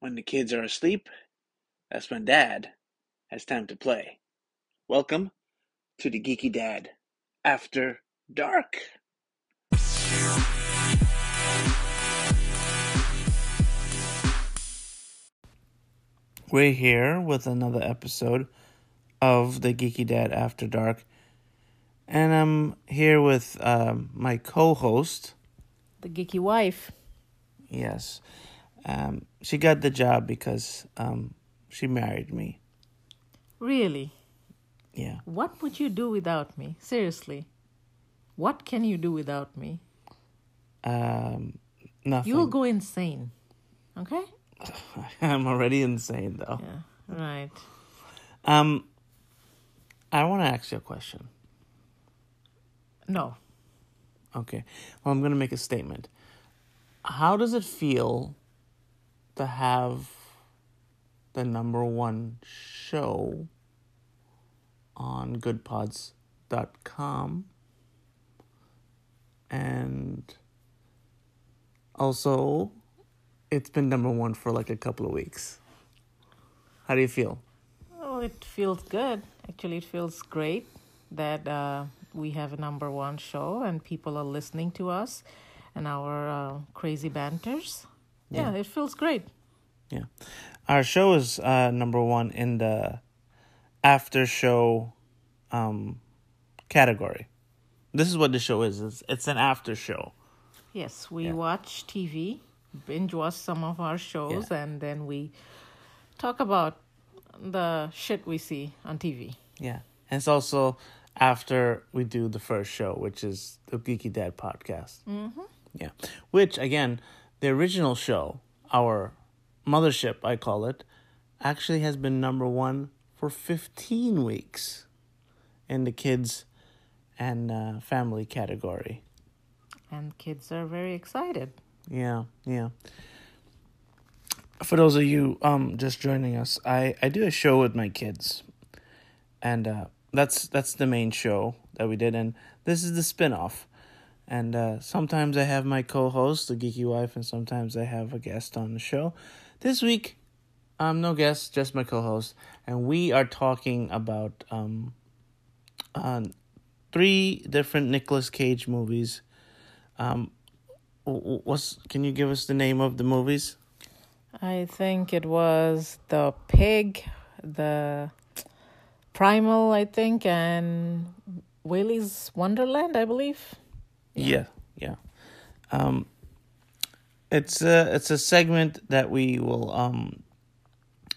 When the kids are asleep, that's when Dad has time to play. Welcome to the Geeky Dad After Dark. We're here with another episode of the Geeky Dad After Dark. And I'm here with um, my co host. The geeky wife. Yes. Um, she got the job because um, she married me. Really? Yeah. What would you do without me? Seriously. What can you do without me? Um, nothing. You'll go insane. Okay? I'm already insane though. Yeah. Right. Um, I want to ask you a question. No. Okay. Well, I'm going to make a statement. How does it feel to have the number one show on goodpods.com and also it's been number one for like a couple of weeks. How do you feel? Oh, it feels good. Actually, it feels great that uh, we have a number one show and people are listening to us and our uh, crazy banters. Yeah. yeah, it feels great. Yeah. Our show is uh, number one in the after show um, category. This is what the show is. It's, it's an after show. Yes, we Yeah. watch TV, binge watch some of our shows, Yeah. and then we talk about the shit we see on TV. Yeah. And it's also after we do the first show, which is the Geeky Dad podcast. Mm-hmm. Yeah. Which, again, the original show, our mothership, I call it, actually has been number one for 15 weeks in the kids and uh, family category. And kids are very excited. Yeah, yeah. For those of you um just joining us, I I do a show with my kids, and uh, that's that's the main show that we did, and this is the spin-off. And uh, sometimes I have my co-host, the geeky wife, and sometimes I have a guest on the show. This week, um, no guest, just my co-host, and we are talking about um, uh, three different Nicolas Cage movies. Um, what's can you give us the name of the movies? I think it was the pig, the primal, I think, and Willy's Wonderland, I believe. Yeah, yeah. Um, it's a it's a segment that we will um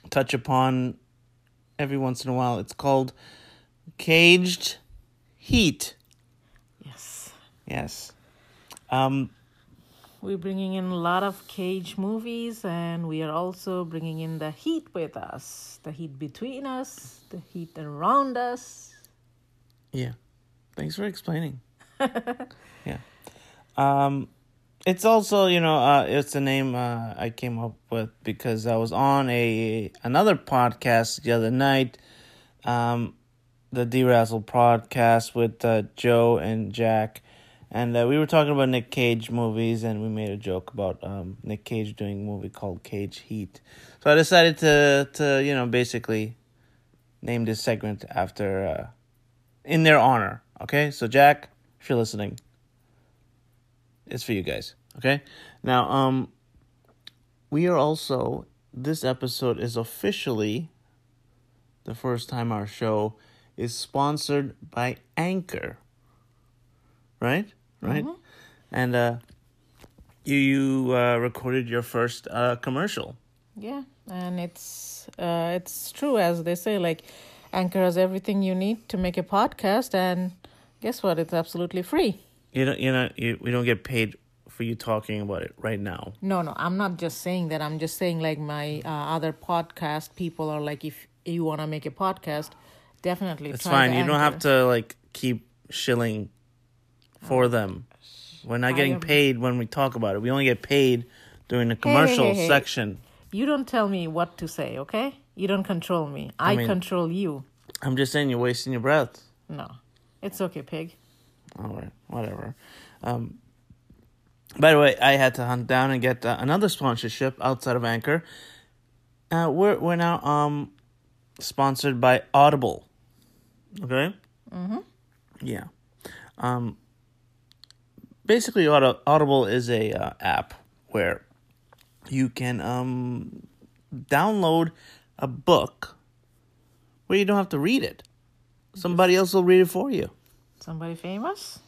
touch upon every once in a while. It's called Caged Heat. Yes. Yes. Um, We're bringing in a lot of cage movies, and we are also bringing in the heat with us the heat between us, the heat around us. Yeah. Thanks for explaining. Yeah. Um it's also, you know, uh it's a name uh I came up with because I was on a another podcast the other night. Um the Derazzle podcast with uh, Joe and Jack. And uh, we were talking about Nick Cage movies, and we made a joke about um, Nick Cage doing a movie called Cage Heat. So I decided to, to you know, basically name this segment after uh, in their honor. Okay, so Jack, if you're listening, it's for you guys. Okay, now um, we are also this episode is officially the first time our show is sponsored by Anchor. Right, right, and uh, you you uh, recorded your first uh, commercial. Yeah, and it's uh, it's true as they say. Like, Anchor has everything you need to make a podcast, and guess what? It's absolutely free. You don't you know you, we don't get paid for you talking about it right now. No, no, I'm not just saying that. I'm just saying like my uh, other podcast people are like, if you want to make a podcast, definitely. It's fine. You don't have to like keep shilling for them. We're not getting paid when we talk about it. We only get paid during the commercial hey, hey. section. You don't tell me what to say, okay? You don't control me. I, mean- control you. I'm just saying you're wasting your breath. No, it's okay, pig. All right, whatever. Um, by the way, I had to hunt down and get uh, another sponsorship outside of Anchor. Uh, we're we're now um sponsored by Audible. Okay. Mm-hmm. Yeah. Um. Basically, Aud- Audible is a uh, app where you can um download a book where you don't have to read it. Somebody else will read it for you. Somebody famous?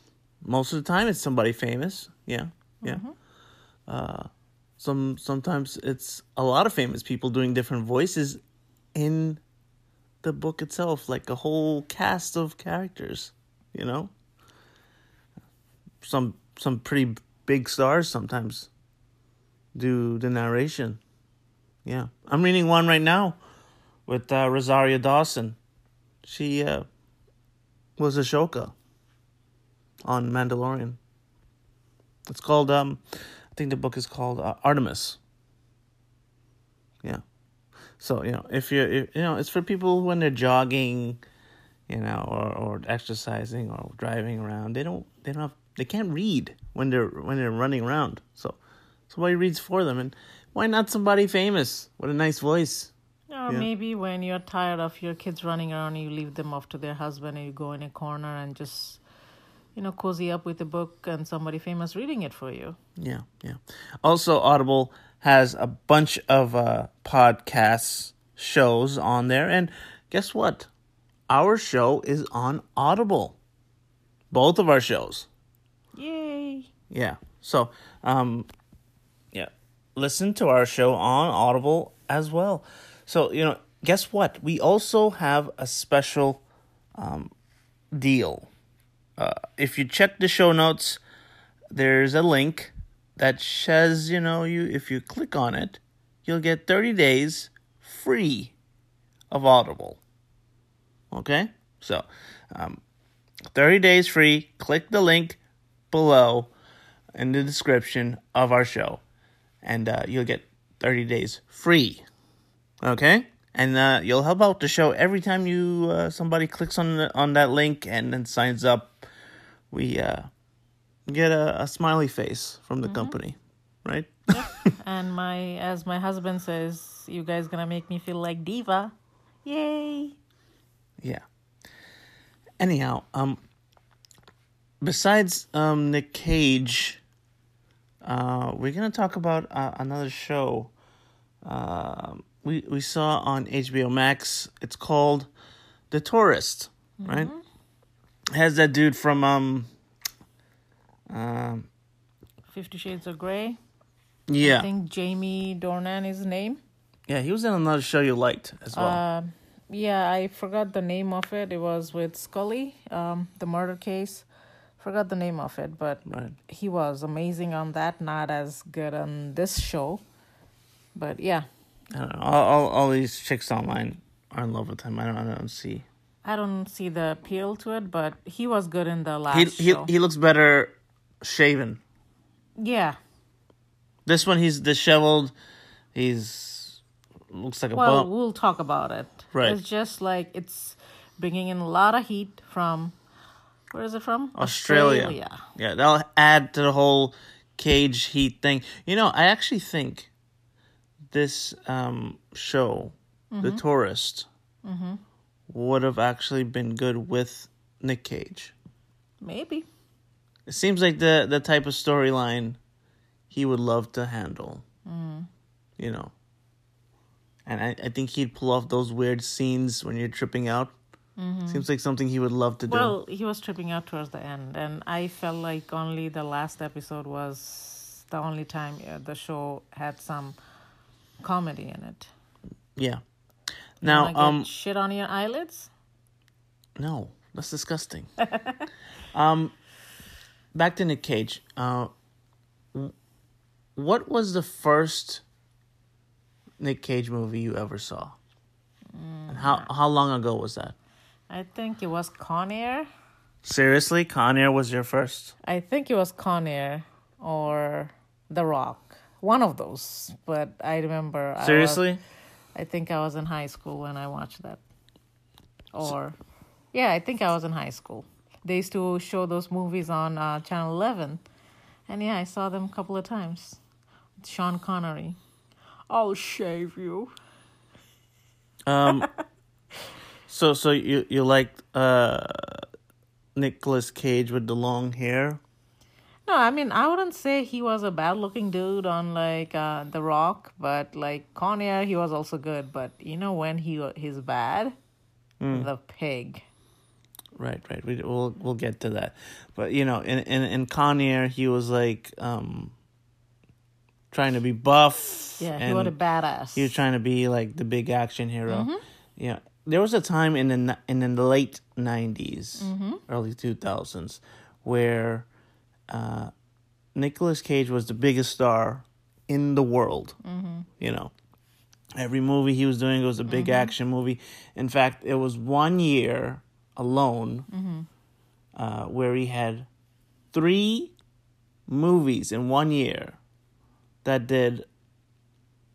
Most of the time, it's somebody famous. Yeah, yeah. Uh, some sometimes it's a lot of famous people doing different voices in the book itself, like a whole cast of characters. You know, some some pretty big stars sometimes do the narration. Yeah, I'm reading one right now with uh, Rosario Dawson. She uh, was Ahsoka on Mandalorian. It's called um I think the book is called uh, Artemis. Yeah. So, you know, if you're if, you know, it's for people when they're jogging, you know, or or exercising or driving around. They don't they don't have they can't read when they're when they're running around. So somebody reads for them and why not somebody famous with a nice voice? Or Yeah. maybe when you're tired of your kids running around, you leave them off to their husband and you go in a corner and just, you know, cozy up with a book and somebody famous reading it for you. Yeah, yeah. Also, Audible has a bunch of uh, podcasts shows on there, and guess what? Our show is on Audible. Both of our shows. Yay! Yeah. So, um, yeah, listen to our show on Audible as well. So, you know, guess what? We also have a special um, deal. Uh, if you check the show notes, there's a link that says, you know, you if you click on it, you'll get 30 days free of Audible. Okay? So, um, 30 days free. Click the link below in the description of our show, and uh, you'll get 30 days free. Okay? And uh, you'll help out the show every time you uh, somebody clicks on the, on that link and then signs up. We uh, get a, a smiley face from the company, right? And my, as my husband says, you guys gonna make me feel like diva. Yay! Yeah. Anyhow, um, besides um Nick Cage, uh, we're gonna talk about uh, another show. Uh, we we saw on HBO Max. It's called The Tourist, right? It has that dude from um, um, Fifty Shades of Grey. Yeah, I think Jamie Dornan is his name. yeah. He was in another show you liked as well. Uh, yeah, I forgot the name of it. It was with Scully, um, the murder case. Forgot the name of it, but right. he was amazing on that. Not as good on this show, but yeah, I don't know. All, all all these chicks online are in love with him. I don't I don't see. I don't see the appeal to it. But he was good in the last He he show. he looks better shaven. yeah, This one, he's disheveled. He's looks like a well, bum. we'll talk about it. Right. It's just like it's bringing in a lot of heat from. Where is it from? Australia. Yeah. Yeah, that'll add to the whole cage heat thing. You know, I actually think this um, show, The Tourist, would have actually been good with Nick Cage. Maybe. It seems like the the type of storyline he would love to handle. You know. And I, I think he'd pull off those weird scenes when you're tripping out. Seems like something he would love to do. Well, he was tripping out towards the end, and I felt like only the last episode was the only time uh, the show had some comedy in it. yeah. Now, um, shit on your eyelids. no, that's disgusting. um, back to Nick Cage. Uh, what was the first Nick Cage movie you ever saw? And how how long ago was that? I think it was Con Air. Seriously, Con Air was your first. I think it was Con Air or The Rock. One of those. But I remember. I was- Seriously, I think I was in high school when I watched that. Or, yeah, I think I was in high school. They used to show those movies on uh, Channel 11. And yeah, I saw them a couple of times. Sean Connery. I'll shave you. um, so so you you liked uh, Nicolas Cage with the long hair? No, I mean, I wouldn't say he was a bad looking dude on like uh, The Rock, but like Con Air, he was also good. But you know when he he's bad? The pig. Right, right. We we'll we'll get to that, but you know, in in in Con Air, he was like um, trying to be buff. Yeah, he was a badass. He was trying to be like the big action hero. Mm-hmm. Yeah, there was a time in the in the late 90s Mm-hmm. early two thousands, where uh, Nicolas Cage was the biggest star in the world. Mm-hmm. You know, every movie he was doing was a big Mm-hmm. action movie. In fact, it was one year alone Mm-hmm. uh, where he had three movies in one year that did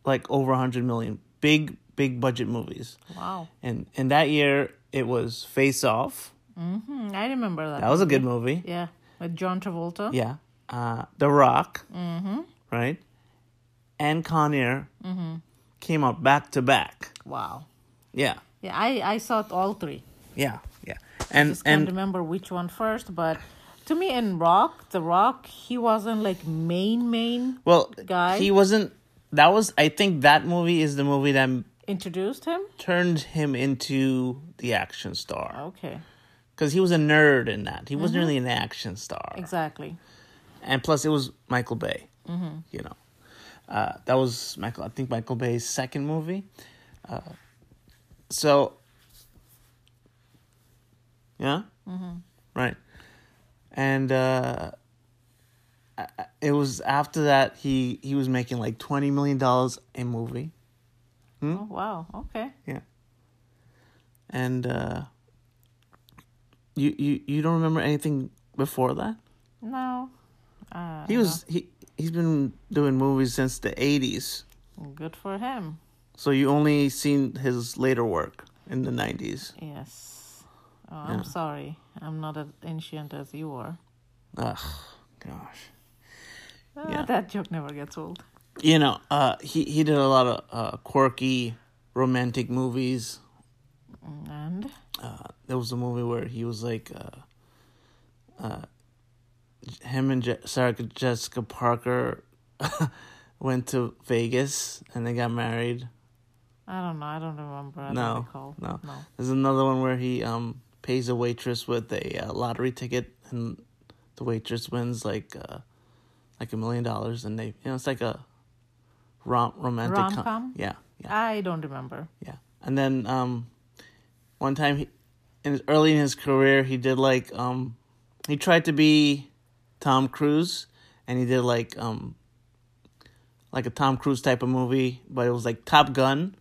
like over a hundred million big big budget movies wow. and in that year it was face off Hmm, I remember that. that was a good movie Yeah, with John Travolta. yeah uh the rock mm-hmm. right and con air Mm-hmm. came out back to back Wow. yeah Yeah, I I saw all three. yeah yeah and Just can't and remember which one first, but to me in Rock, The Rock, he wasn't like main main well guy. he wasn't that was i think that movie is the movie that introduced him. turned him into the action star Okay, because he was a nerd in that. He Mm-hmm. wasn't really an action star, exactly. and plus it was Michael Bay. Mm-hmm. You know, uh, that was Michael. I think Michael Bay's second movie. Uh, so, yeah, Mm-hmm. right, and uh, it was after that he he was making like twenty million dollars a movie. Hmm? Oh wow. Okay. Yeah. And uh you you you don't remember anything before that? No. Uh, He was he he's been doing movies since the 80s. good for him. So you only seen his later work in the 90s. Yes. Oh, I'm sorry. I'm not as ancient as you are. Ugh, gosh. Uh, Yeah. That joke never gets old. You know, uh he he did a lot of uh quirky romantic movies. And Uh there was a movie where he was like uh uh him and Je- Sarah Jessica Parker went to Vegas and they got married. I don't know. I don't remember. I No, don't no. No. There's another one where he um pays a waitress with a uh, lottery ticket, and the waitress wins like uh like a million dollars, and they you know it's like a rom romantic Rom-com? yeah yeah I don't remember. yeah. And then um one time he in his, early in his career he did like um he tried to be Tom Cruise, and he did like um like a Tom Cruise type of movie, but it was like Top Gun,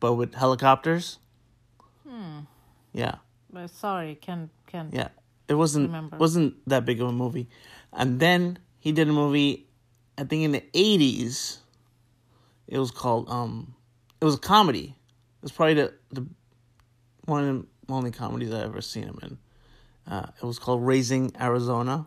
but with helicopters. Hmm. Yeah, But sorry, can can yeah. It wasn't Remember. wasn't that big of a movie, and then he did a movie, I think in the eighties. It was called um, it was a comedy. It was probably the the one of the only comedies I've ever seen him in. Uh, it was called Raising Arizona.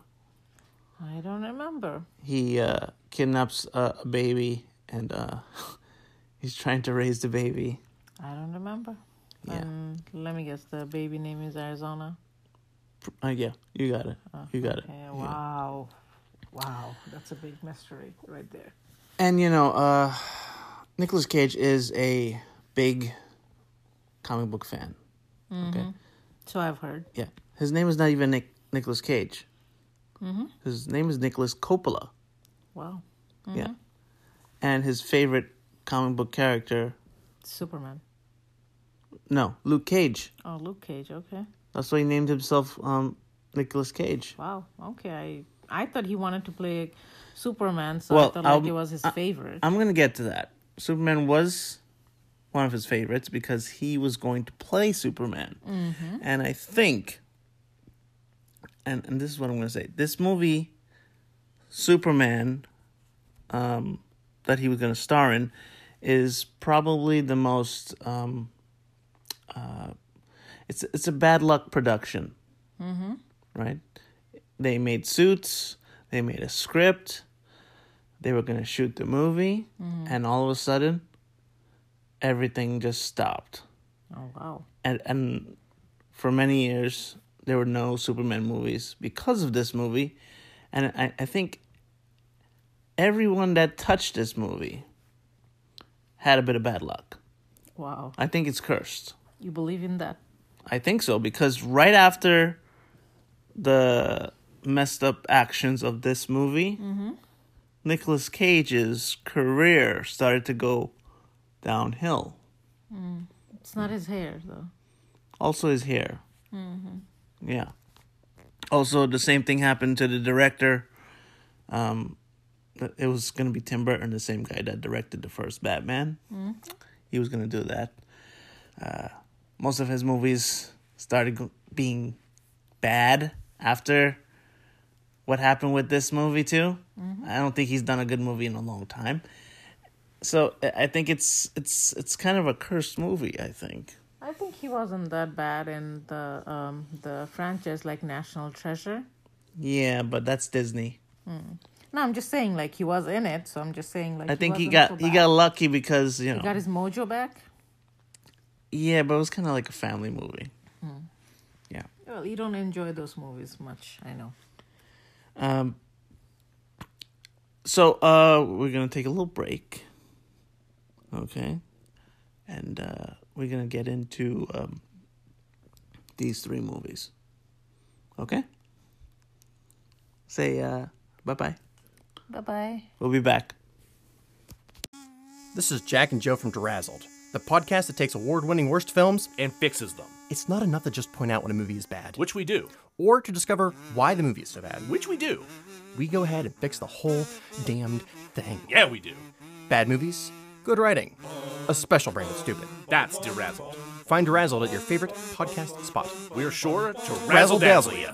I don't remember. he uh, kidnaps a, a baby and uh, he's trying to raise the baby. I don't remember. Yeah. Um, let me guess. The baby name is Arizona. Uh, yeah, you got it. You got it. Okay, Yeah. wow, wow, that's a big mystery right there. And you know, uh, Nicolas Cage is a big comic book fan. Okay, So I've heard. yeah, his name is not even Nick Nicholas Cage. Mm-hmm. His name is Nicholas Coppola. Wow, Yeah, and his favorite comic book character, Superman. no, Luke Cage. Oh, Luke Cage. Okay. That's why he named himself um, Nicolas Cage. Wow. Okay. I I thought he wanted to play Superman, so Well, I thought like I'll- it was his favorite. I'm gonna get to that. Superman was one of his favorites because he was going to play Superman, and I think, and and this is what I'm gonna say. This movie, Superman, um, that he was gonna star in, is probably the most. Um, uh, it's it's a bad luck production, mm-hmm. right? They made suits. They made a script they were going to shoot the movie and all of a sudden everything just stopped oh wow. and and for many years there were no superman movies because of this movie and i, I think everyone that touched this movie had a bit of bad luck Wow. i think it's cursed You believe in that? I think so because right after the messed up actions of this movie, mm-hmm. Nicolas Cage's career started to go downhill. It's not his hair though. Also, his hair. Yeah. Also, the same thing happened to the director. Um, it was going to be Tim Burton, the same guy that directed the first Batman. He was going to do that. Uh, most of his movies started being bad after what happened with this movie too. I don't think he's done a good movie in a long time. So I think it's it's it's kind of a cursed movie. I think. I think he wasn't that bad in the um the franchise like National Treasure. Yeah, but that's Disney. No, I'm just saying like he was in it, so I'm just saying like I think he got so he got lucky because you know. He got his mojo back. yeah, but it was kind of like a family movie. Yeah. Well, you don't enjoy those movies much, I know. Um. So uh, we're gonna take a little break. Okay, and uh, we're gonna get into um, these three movies. Okay. Say uh, bye bye. Bye bye. We'll be back. This is Jack and Joe from Derazzled, the podcast that takes award winning worst films. and fixes them, It's not enough to just point out when a movie is bad, which we do. or to discover why the movie is so bad. Which we do. We go ahead and fix the whole damned thing. Yeah, we do. Bad movies, good writing, a special brand of stupid. That's Derazzled. Find Derazzled at your favorite podcast spot. We're sure to Razzle razzle dazzle dazzle ya.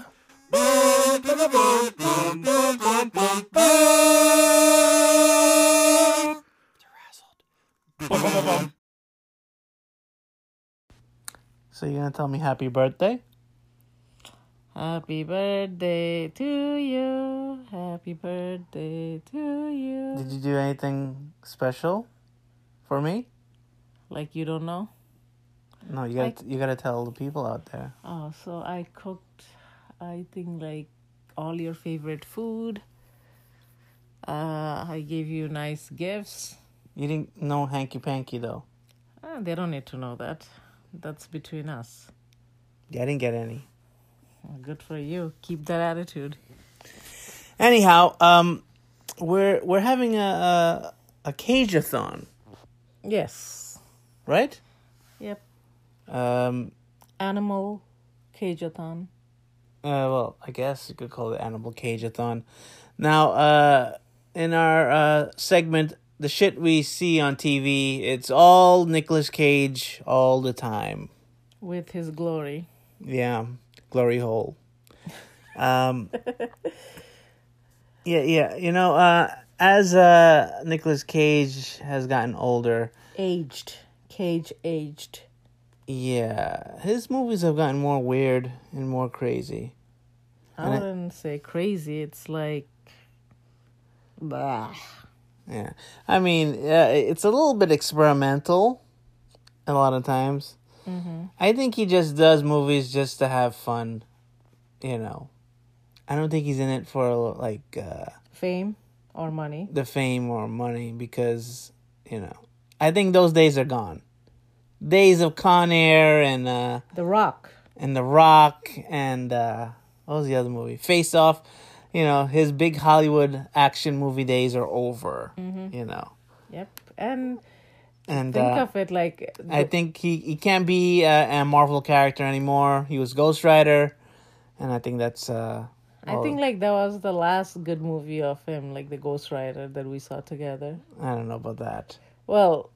you. So you're gonna tell me happy birthday? Happy birthday to you. Happy birthday to you. Did you do anything special for me? Like you don't know? No, you gotta you gotta tell the people out there. Oh, so I cooked I think like all your favorite food. Uh I gave you nice gifts. You didn't know hanky panky though. Uh, they don't need to know that. That's between us. Yeah, I didn't get any. Good for you. Keep that attitude. Anyhow, um, we're we're having a a, a cageathon, Yes. right? Yep. Um, Animal cageathon. uh, well, I guess you could call it animal cageathon. Now, uh, in our uh segment, the shit we see on TV, it's all Nicolas Cage all the time. with his glory. Yeah, glory hole. Um, yeah, yeah. You know, uh, as uh, Nicolas Cage has gotten older, Aged. Cage aged. yeah, his movies have gotten more weird and more crazy. I And wouldn't say crazy. It's like, bah. Yeah, I mean, uh, it's a little bit experimental. A lot of times, I think he just does movies just to have fun. You know, I don't think he's in it for like. Uh, Fame or money. the fame or money because you know I think those days are gone. Days of Con Air and uh The Rock. and The Rock and uh what was the other movie? Face Off. You know, his big Hollywood action movie days are over. You know. Yep. And And think uh, of it like I think he, he can't be a, a Marvel character anymore. He was Ghost Rider and I think that's uh I think like that was the last good movie of him, like the Ghost Rider that we saw together. I don't know about that. Well,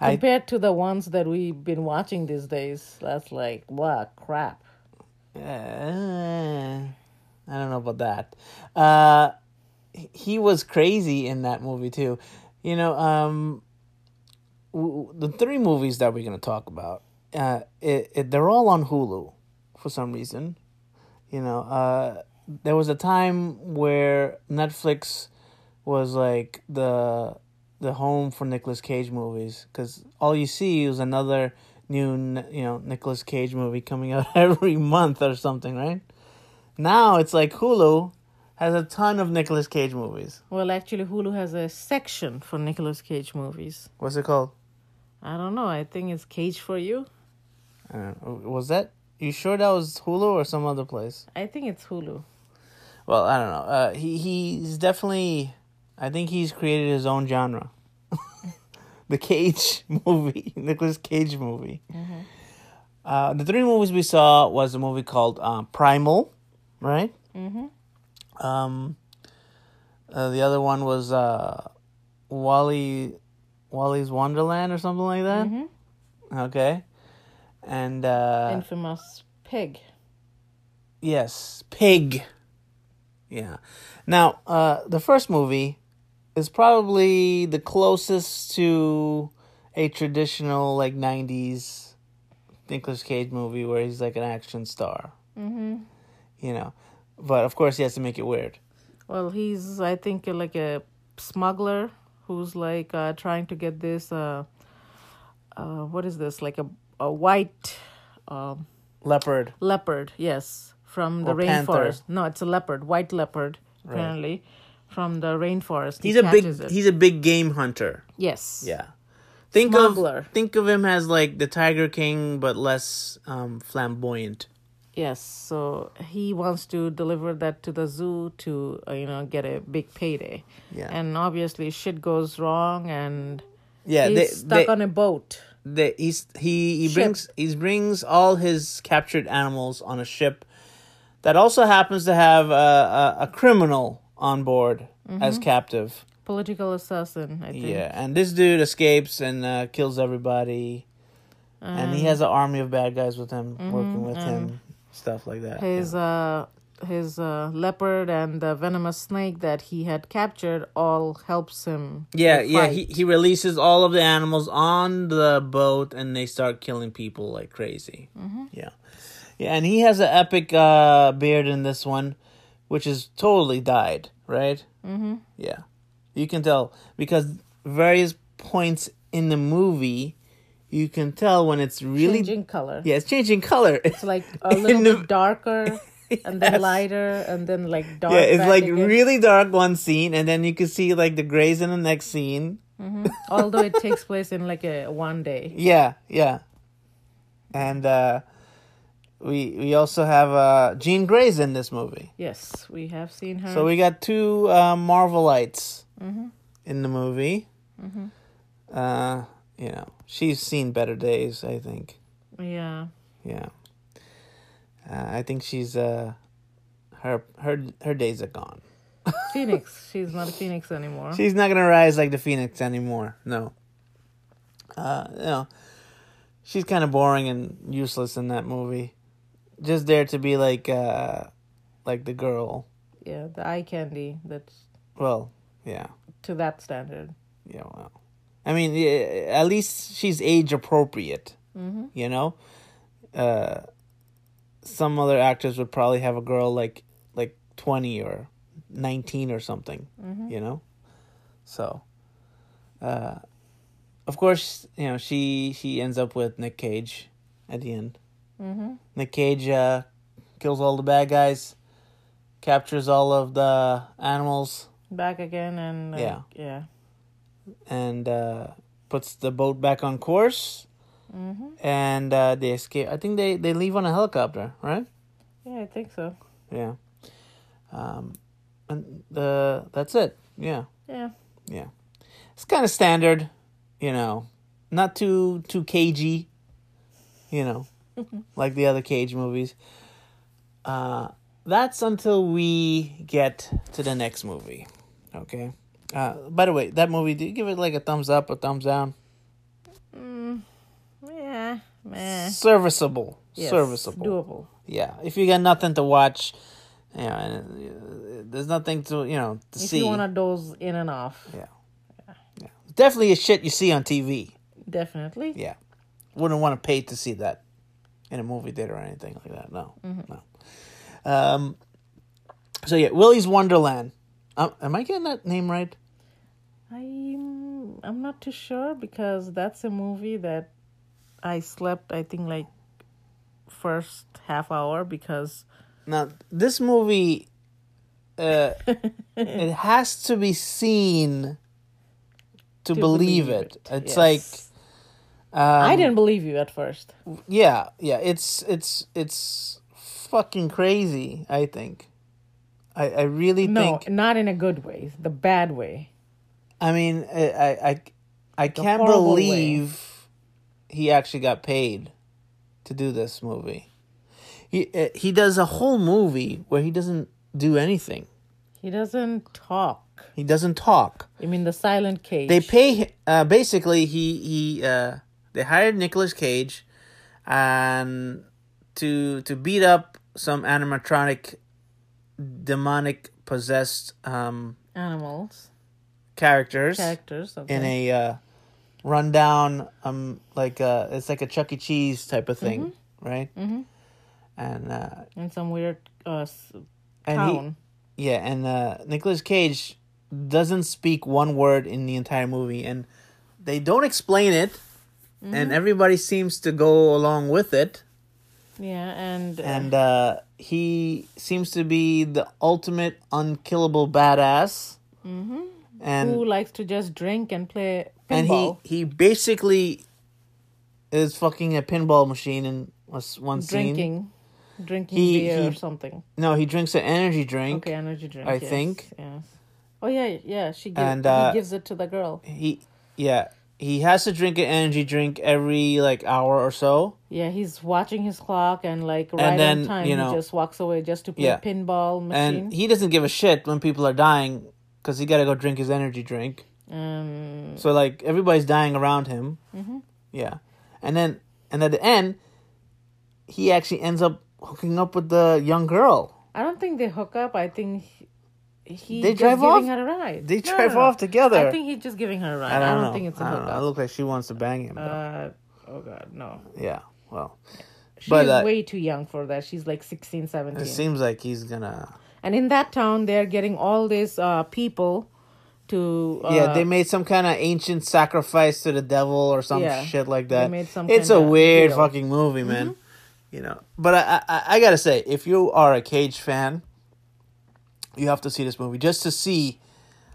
I- compared to the ones that we've been watching these days, that's like what crap. Uh, I don't know about that. Uh, he- was crazy in that movie too. You know, um, w- the three movies that we're gonna talk about, uh, it, it they're all on Hulu for some reason. You know, uh, there was a time where Netflix was like the the home for Nicolas Cage movies because all you see is another new you know Nicolas Cage movie coming out every month or something, right? Now it's like Hulu has a ton of Nicolas Cage movies. Well, actually, Hulu has a section for Nicolas Cage movies. What's it called? I don't know. I think it's Cage for You. Uh, was that you sure that was Hulu or some other place? I think it's Hulu. Well, I don't know. Uh, he he's definitely. I think he's created his own genre. the Cage movie, Nicolas Cage movie. Uh, the three movies we saw was a movie called uh, Primal, right? Mm-hmm. Um, uh, the other one was uh, Wally, Wally's Wonderland or something like that. Okay, and uh, Infamous Pig. Yes, Pig. Yeah. Now, uh, the first movie is probably the closest to a traditional like '90s Nicolas Cage movie where he's like an action star. Mm-hmm. You know, but of course he has to make it weird. Well, he's I think like a smuggler who's like uh, trying to get this. Uh, uh, what is this? Like a a white um, Leopard. leopard? Yes, from the Or panther. rainforest. No, it's a leopard, white leopard. Apparently, from the rainforest. He He's a big. it. He's a big game hunter. yes. Yeah. Think Smuggler. of think of him as like the Tiger King, but less um, flamboyant. Yes, so he wants to deliver that to the zoo to uh, you know get a big payday. Yeah. And obviously shit goes wrong and Yeah, he's they, stuck they, on a boat. the he's he he Ship. brings he brings all his captured animals on a ship that also happens to have a a, a criminal on board as captive. Political assassin, I think. Yeah, and this dude escapes and uh, kills everybody, and he has an army of bad guys with him working with him, stuff like that. His uh his uh, leopard and the venomous snake that he had captured all helps him. Yeah, yeah. He he releases all of the animals on the boat, and they start killing people like crazy. Yeah, yeah. And he has an epic uh, beard in this one, which is totally dyed, right? Mm-hmm. Yeah, you can tell because various points in the movie, you can tell when it's really changing color. yeah, it's changing color. It's like a little the- bit darker and then lighter and then like dark. yeah, it's like again. really dark one scene, and then you can see like the grays in the next scene. Although it takes place in like a one day. Yeah, yeah. And uh we we also have uh Jean Grey's in this movie. Yes, we have seen her. So we got two uh Marvelites in the movie. Uh you know, she's seen better days, I think. yeah. Yeah. Uh, I think she's uh her her her days are gone. Phoenix. She's not a phoenix anymore. She's not gonna rise like the Phoenix anymore. No. Uh, you know, she's kind of boring and useless in that movie. Just there to be like, uh, like the girl. yeah, the eye candy that's Well, yeah, to that standard. yeah. Well, I mean, at least she's age appropriate. You know, uh, some other actors would probably have a girl like like twenty or nineteen or something. You know, so. Uh, of course, you know she she ends up with Nick Cage at the end. Mm-hmm. Nick Cage uh, kills all the bad guys, captures all of the animals, Back again and like, Yeah. yeah. and uh, puts the boat back on course. And uh, they escape. I think they, they leave on a helicopter, right? Yeah, I think so. Yeah. Um, and the that's it. Yeah. Yeah. Yeah. It's kind of standard, you know, not too too cagey, you know, like the other Cage movies. Uh, that's until we get to the next movie. Okay. Uh, by the way, that movie, do you give it like a thumbs up or thumbs down? Yeah, meh. Serviceable. Yes, Serviceable. doable. Yeah. If you got nothing to watch, you know, and uh, there's nothing to, you know, to If see. you want to doze in and off, Yeah. Yeah. Definitely a shit you see on TV. definitely. Yeah. Wouldn't want to pay to see that in a movie theater or anything like that. No. No. Um so yeah, Willy's Wonderland. Um, am I getting that name right? I'm I'm not too sure because that's a movie that I slept. I think like first half hour because Now, this movie uh it has to be seen to, believe, believe it. it, It's yes. like um, I didn't believe you at first. yeah, yeah, it's it's it's fucking crazy, I think. I I really No, think not in a good way. The bad way. I mean, I I I, I can't horrible way. believe he actually got paid to do this movie. He uh, he does a whole movie where he doesn't do anything. He doesn't talk. He doesn't talk. I mean, the silent cage. They pay uh, basically he he uh, they hired Nicolas Cage and to to beat up some animatronic demonic possessed um animals, characters. characters. Okay. in a uh, rundown um like uh it's like a Chuck E. Cheese type of thing, right? Mm-hmm. And uh, in some weird uh, town. he yeah, and uh, Nicolas Cage doesn't speak one word in the entire movie, and they don't explain it, and everybody seems to go along with it, yeah, and, uh, and uh, he seems to be the ultimate unkillable badass. Mm-hmm. And who likes to just drink and play and he he basically is fucking a pinball machine in was one scene. drinking, drinking He- beer he- or something. No, he drinks an energy drink. Okay, energy drink. I yes, think. Yes. Oh yeah, yeah. She gives, And, uh, he gives it to the girl. He yeah, he has to drink an energy drink every like hour or so. Yeah, he's watching his clock and like right And then, on time. you know- he just walks away just to play Yeah. pinball machine. And he doesn't give a shit when people are dying cuz he got to go drink his energy drink. um, So like everybody's dying around him. Mm-hmm. Yeah. And then and at the end he actually ends up hooking up with the young girl. I don't think they hook up. I think he, he They drive giving off? her a ride. They drive no, no. off together. I think he's just giving her a ride. I don't, know. think it's a I don't hookup. It looks like she wants to bang him. Uh, oh god, no. yeah. Well, She's But, uh, way too young for that. She's like 16, 17. it seems like he's gonna. and in that town, they're getting all these uh, people to. Uh, yeah, they made some kind of ancient sacrifice to the devil or some Yeah, shit like that. made some it's a weird deal. Mm-hmm. fucking movie, man. You know, but I, I I gotta say, if you are a Cage fan, you have to see this movie just to see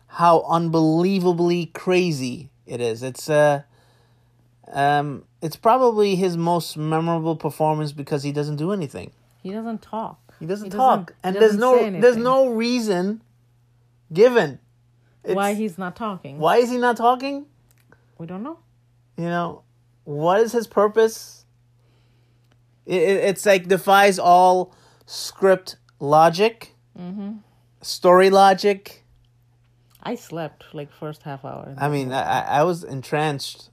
how unbelievably crazy it is. It's uh um it's probably his most memorable performance because he doesn't do anything. He doesn't talk. He doesn't He talk, doesn't- and there's doesn't no there's no reason given. It's- Why he's not talking? why is he not talking? We don't know. You know, what is his purpose? It, it, it's like defies all script logic, Mm-hmm. Story logic. I slept like first half hour. I mean, I, I was entranced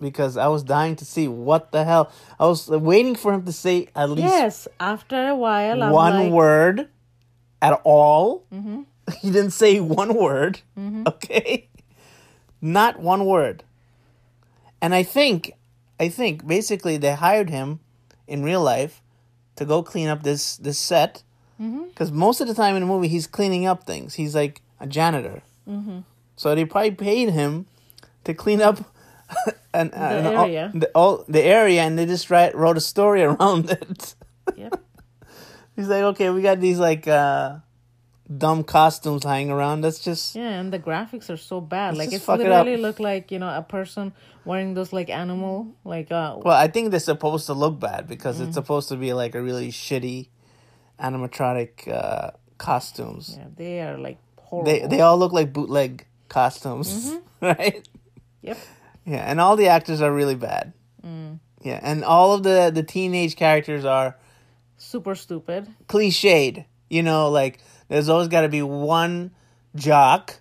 because I was dying to see what the hell. I was waiting for him to say at least yes, after a while, I'm one like, word at all. Mm-hmm. He didn't say one word. Mm-hmm. Okay, not one word. And I think, I think basically they hired him in real life to go clean up this this set because most of the time in the movie he's cleaning up things. He's like a janitor. So they probably paid him to clean up an, an- all- area. the, all, the area, and they just write, wrote a story around it. Yep. He's like, okay, we got these like uh dumb costumes hanging around. Let's just Yeah, and the graphics are so bad. like just it fuck it literally look like you know a person wearing those like animal like uh well, I think they're supposed to look bad because it's supposed to be like a really shitty animatronic uh costumes. yeah, they are like horrible. They they all look like bootleg costumes, right? yep. Yeah, and all the actors are really bad. Yeah, and all of the the teenage characters are Super stupid. cliched. You know, like there's always got to be one jock.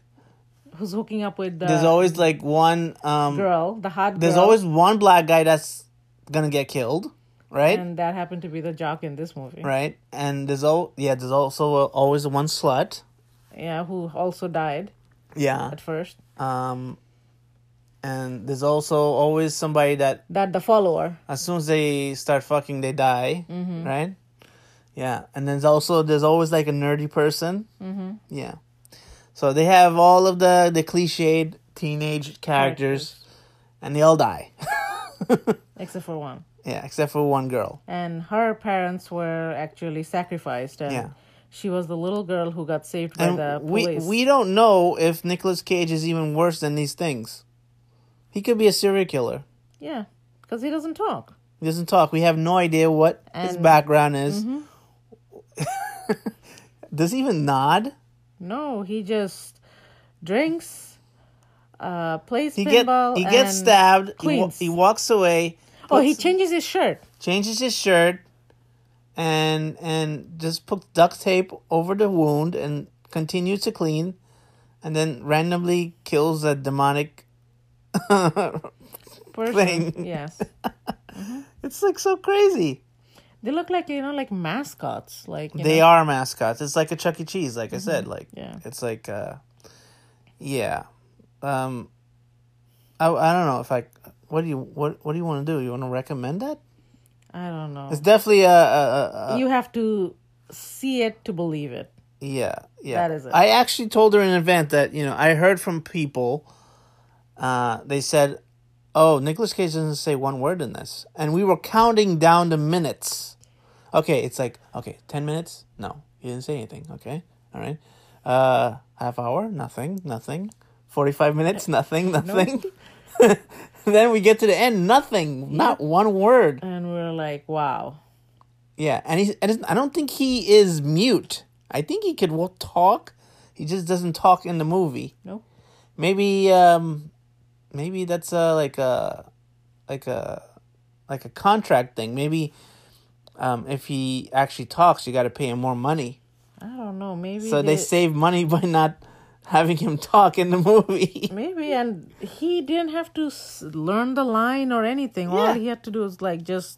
Who's hooking up with the There's always like one. Um, girl, the hot girl. there's always one black guy that's gonna get killed, right? and that happened to be the jock in this movie. right. And there's al- yeah, there's also always one slut. Yeah, who also died Yeah. at first. Um, and there's also always somebody that That the follower. as soon as they start fucking, they die, Mm-hmm. right? Yeah, and there's also there's always like a nerdy person. Mm-hmm. Yeah, so they have all of the the cliched teenage characters, and they all die. except for one. Yeah, except for one girl. And her parents were actually sacrificed, and Yeah. she was the little girl who got saved by And the we police. we don't know if Nicolas Cage is even worse than these things. He could be a serial killer. yeah, because he doesn't talk. He doesn't talk. We have no idea what his background is. Does he even nod? No, he just drinks, uh, plays He get pinball. he gets stabbed. He, he walks away. Oh, he changes his shirt. changes his shirt, and and just puts duct tape over the wound and continues to clean, and then randomly kills a demonic. Thing. Yes, It's like so crazy. they look like you know, like mascots. Like They know, are mascots. It's like a Chuck E. Cheese, like I said. Like Yeah. it's like uh, yeah. Um, I I don't know if I. What do you what What do you want to do? You want to recommend that? I don't know. It's definitely a, a, a, you have to see it to believe it. Yeah, yeah. That is it. I actually told her in advance that you know I heard from people. Uh, they said, "Oh, Nicolas Cage doesn't say one word in this," and we were counting down the minutes. Okay, it's like okay, ten minutes. No, he didn't say anything. Okay, all right. Uh, half hour, nothing, nothing. Forty-five minutes, nothing, nothing. then we get to the end, nothing, not one word. And we're like, wow. Yeah, and he and I don't think he is mute. I think he could talk. He just doesn't talk in the movie. Nope. Maybe um maybe that's uh like a like a like a contract thing. Maybe um if he actually talks, you got to pay him more money. I don't know. Maybe So they save money by not having him talk in the movie. Maybe, and he didn't have to s- learn the line or anything. Yeah. All he had to do was like just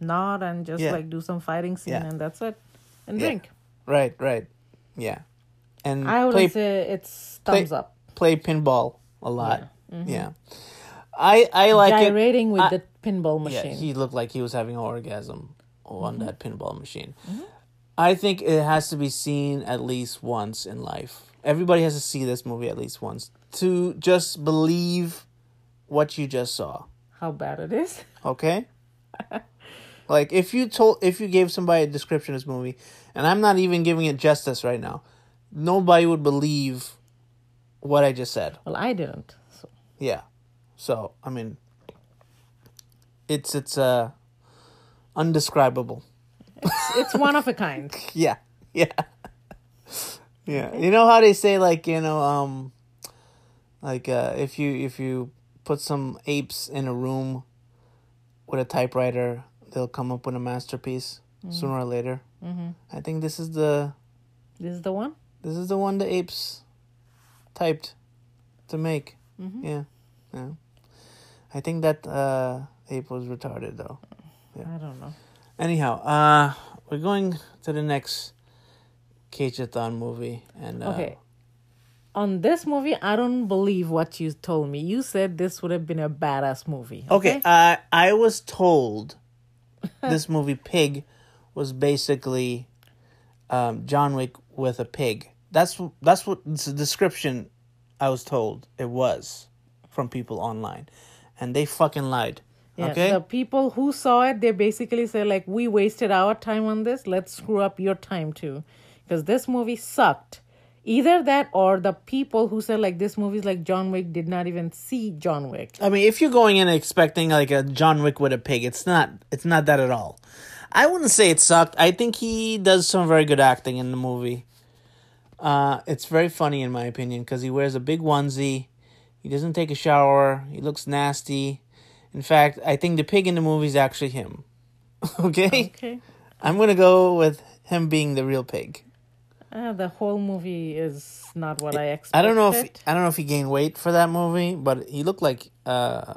nod and just Yeah. like do some fighting scene, Yeah. and that's it. And drink. right, right. Yeah. And I would play say it's play- thumbs up. play pinball a lot. Yeah. I I like it. Gyrating with I- the pinball Yeah, machine. he looked like he was having an orgasm on Mm-hmm. that pinball machine. I think it has to be seen at least once in life. Everybody has to see this movie at least once to just believe what you just saw. How bad it is. Okay? like if you told if you gave somebody a description of this movie, and I'm not even giving it justice right now, nobody would believe what I just said. Well, I didn't. So. Yeah. So, I mean it's it's uh undescribable. It's one of a kind. Yeah. Yeah. Yeah. You know how they say like, you know, um like uh if you if you put some apes in a room with a typewriter, they'll come up with a masterpiece sooner or later. Mm-hmm. I think this is the This is the one. this is the one the apes typed to make. Yeah. Yeah. I think that uh ape was retarded though. I don't know. Anyhow, uh, we're going to the next Cage-a-thon movie, and uh, Okay. On this movie, I don't believe what you told me. You said this would have been a badass movie. okay, uh, I was told this movie Pig was basically um, John Wick with a pig. That's that's what the description I was told it was from people online, and they fucking lied. Yeah, okay, The people who saw it, they basically said like, "We wasted our time on this. Let's screw up your time too," because this movie sucked. Either that, or the people who said like this movie's like John Wick did not even see John Wick. I mean, if you're going in expecting like a John Wick with a pig, it's not. It's not that at all. I wouldn't say it sucked. I think he does some very good acting in the movie. Uh, it's very funny in my opinion because he wears a big onesie. He doesn't take a shower. He looks nasty. In fact, I think the pig in the movie is actually him. okay? Okay. I'm gonna go with him being the real pig. Uh, the whole movie is not what I expected. I don't know if I don't know if he gained weight for that movie, but he looked like uh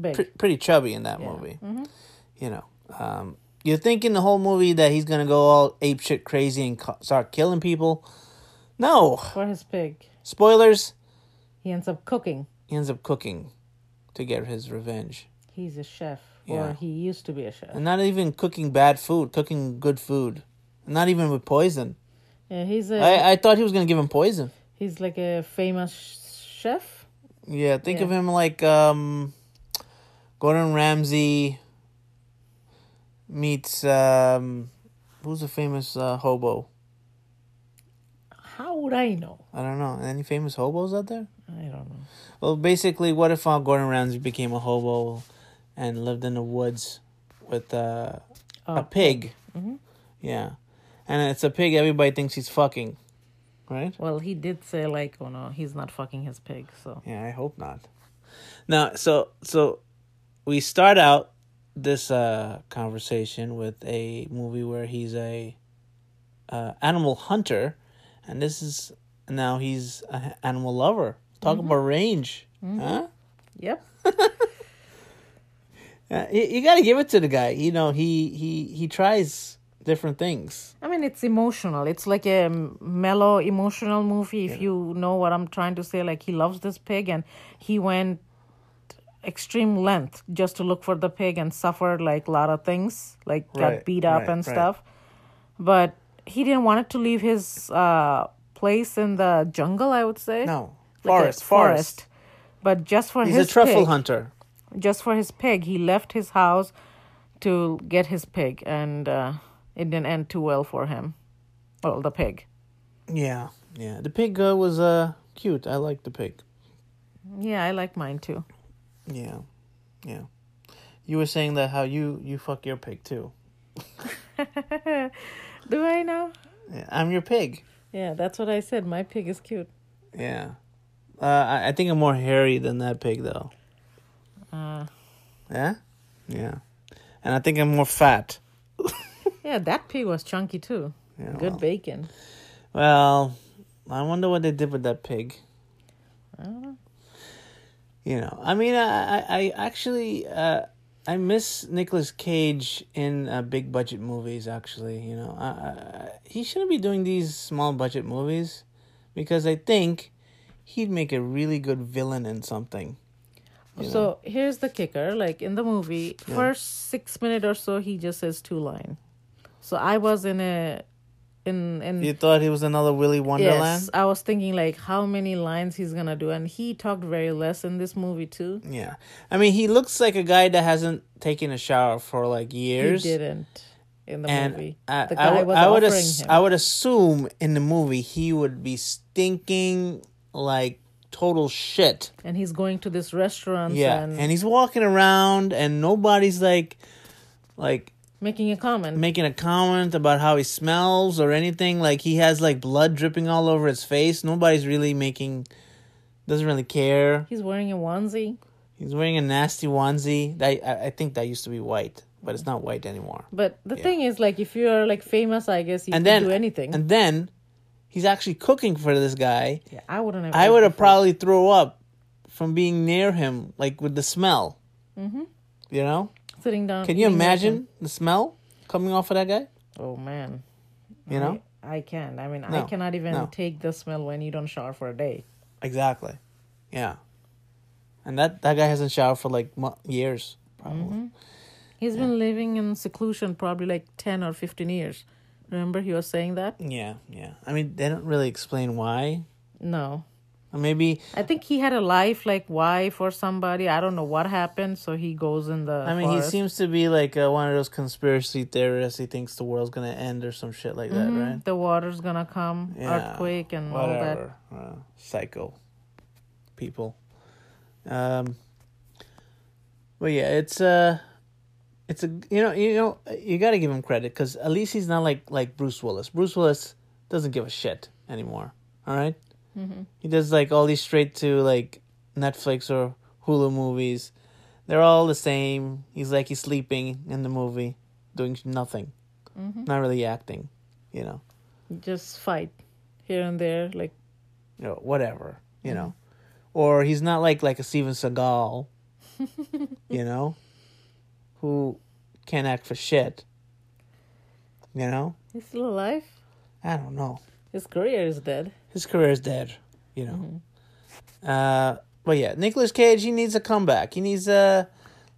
pre- pretty chubby in that Yeah. movie. You know, um, you're thinking the whole movie that he's gonna go all ape shit crazy and ca- start killing people. No, For his pig, spoilers. he ends up cooking. He ends up cooking to get his revenge, He's a chef, Yeah. or he used to be a chef. and not even cooking bad food, cooking good food, not even with poison. Yeah, he's a I I thought he was gonna give him poison. he's like a famous chef. Yeah, think of him like um, Gordon Ramsay meets um, who's a famous uh, hobo? How would I know? I don't know. Any famous hobos out there? I don't know. Well, basically, what if uh, Gordon Ramsay became a hobo and lived in the woods with uh, a pig? Yeah, and it's a pig. Everybody thinks he's fucking, right? Well, he did say like, oh no, he's not fucking his pig. So Yeah, I hope not. Now, so so we start out this uh conversation with a movie where he's a uh, animal hunter, and this is now he's an animal lover. Talk about range, huh? yep. Uh, you, you got to give it to the guy. You know, he he he tries different things. I mean, it's emotional. It's like a mellow, emotional movie. If you know what I'm trying to say, like he loves this pig, and he went extreme length just to look for the pig and suffered like a lot of things, like got beat up right, and right. stuff. But he didn't want it to leave his uh, place in the jungle. I would say No, Like a forest, forest. But just for He's his a truffle pig, hunter. just for his pig, he left his house to get his pig, and uh, it didn't end too well for him. Well, the pig. Yeah, yeah. The pig uh, was uh cute. I like the pig. Yeah, I like mine too. Yeah, yeah. You were saying that how you you fuck your pig too. Do I know? Yeah, I'm your pig. Yeah, that's what I said. My pig is cute. Yeah. Uh, I, I think I'm more hairy than that pig though. Uh, Yeah, yeah. And I think I'm more fat. Yeah, that pig was chunky too. Yeah, Good well. bacon. Well, I wonder what they did with that pig. I don't know. You know, I mean, I, I, I actually, uh, I miss Nicolas Cage in uh, big budget movies. Actually, you know, I, I, he shouldn't be doing these small budget movies because I think he'd make a really good villain in something. you know? So here's the kicker: like in the movie, first six minute or so, he just says two line. So I was in a, in in You thought he was another Willy Wonderland? yes, I was thinking like how many lines he's gonna do, and he talked very less in this movie too. Yeah. I mean, he looks like a guy that hasn't taken a shower for like years. He didn't in the And movie. I, the guy would- was I would, ass-. I would assume in the movie he would be stinking like total shit. and he's going to this restaurant Yeah. and, And he's walking around and nobody's like like making a comment. making a comment about how he smells or anything. Like he has like blood dripping all over his face. Nobody's really making doesn't really care. he's wearing a onesie, He's wearing a nasty onesie. That I, I think that used to be white, but it's not white anymore. but the thing is, like, if you're like famous, I guess you and can then do anything. And then he's actually cooking for this guy. yeah, I wouldn't have. I would have probably throw up from being near him, like with the smell. Mm-hmm. You know? Sitting down. Can you imagine the smell coming off of that guy? Oh man, You know? I, I can't. I mean, I cannot even no. take the smell when you don't shower for a day. Exactly. Yeah. And that that guy hasn't showered for like years, probably. Mm-hmm. He's been living in seclusion probably like ten or fifteen years. Remember, he was saying that. Yeah, yeah. I mean, they don't really explain why. No, maybe I think he had a life like wife or somebody. I don't know what happened. So he goes in the. I mean, forest. he seems to be like uh, one of those conspiracy theorists. He thinks the world's gonna end or some shit like that, Mhm. right? The water's gonna come, Yeah, earthquake and all that. Whatever, uh, psycho people. Um, but yeah, it's uh it's a you know you know you got to give him credit because at least he's not like like Bruce Willis. Bruce Willis doesn't give a shit anymore. All right? Mm-hmm. he does like all these straight to like Netflix or Hulu movies. They're all the same. He's like he's sleeping in the movie, doing nothing, mm-hmm. not really acting. You know, Just fight here and there, like you know, whatever. You know, mm-hmm. or he's not like like a Steven Seagal. you know, who can't act for shit. You know, he's still alive. I don't know. His career is dead. His career is dead. You know. Uh, but yeah, Nicolas Cage. He needs a comeback. He needs a.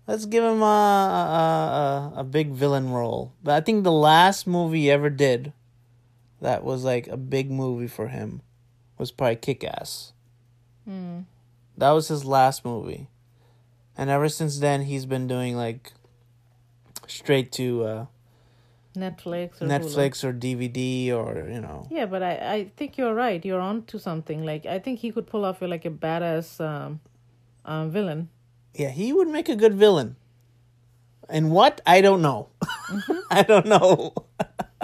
Let's give him a a, a a big villain role. But I think the last movie he ever did, that was like a big movie for him, was probably Kick Ass. That was his last movie, and ever since then he's been doing like straight to uh, Netflix or Hulu. Or DVD or you know. Yeah, but I, I think you're right. You're on to something. Like I think he could pull off like a badass um, um, villain. Yeah, he would make a good villain. And what? I don't know. I don't know.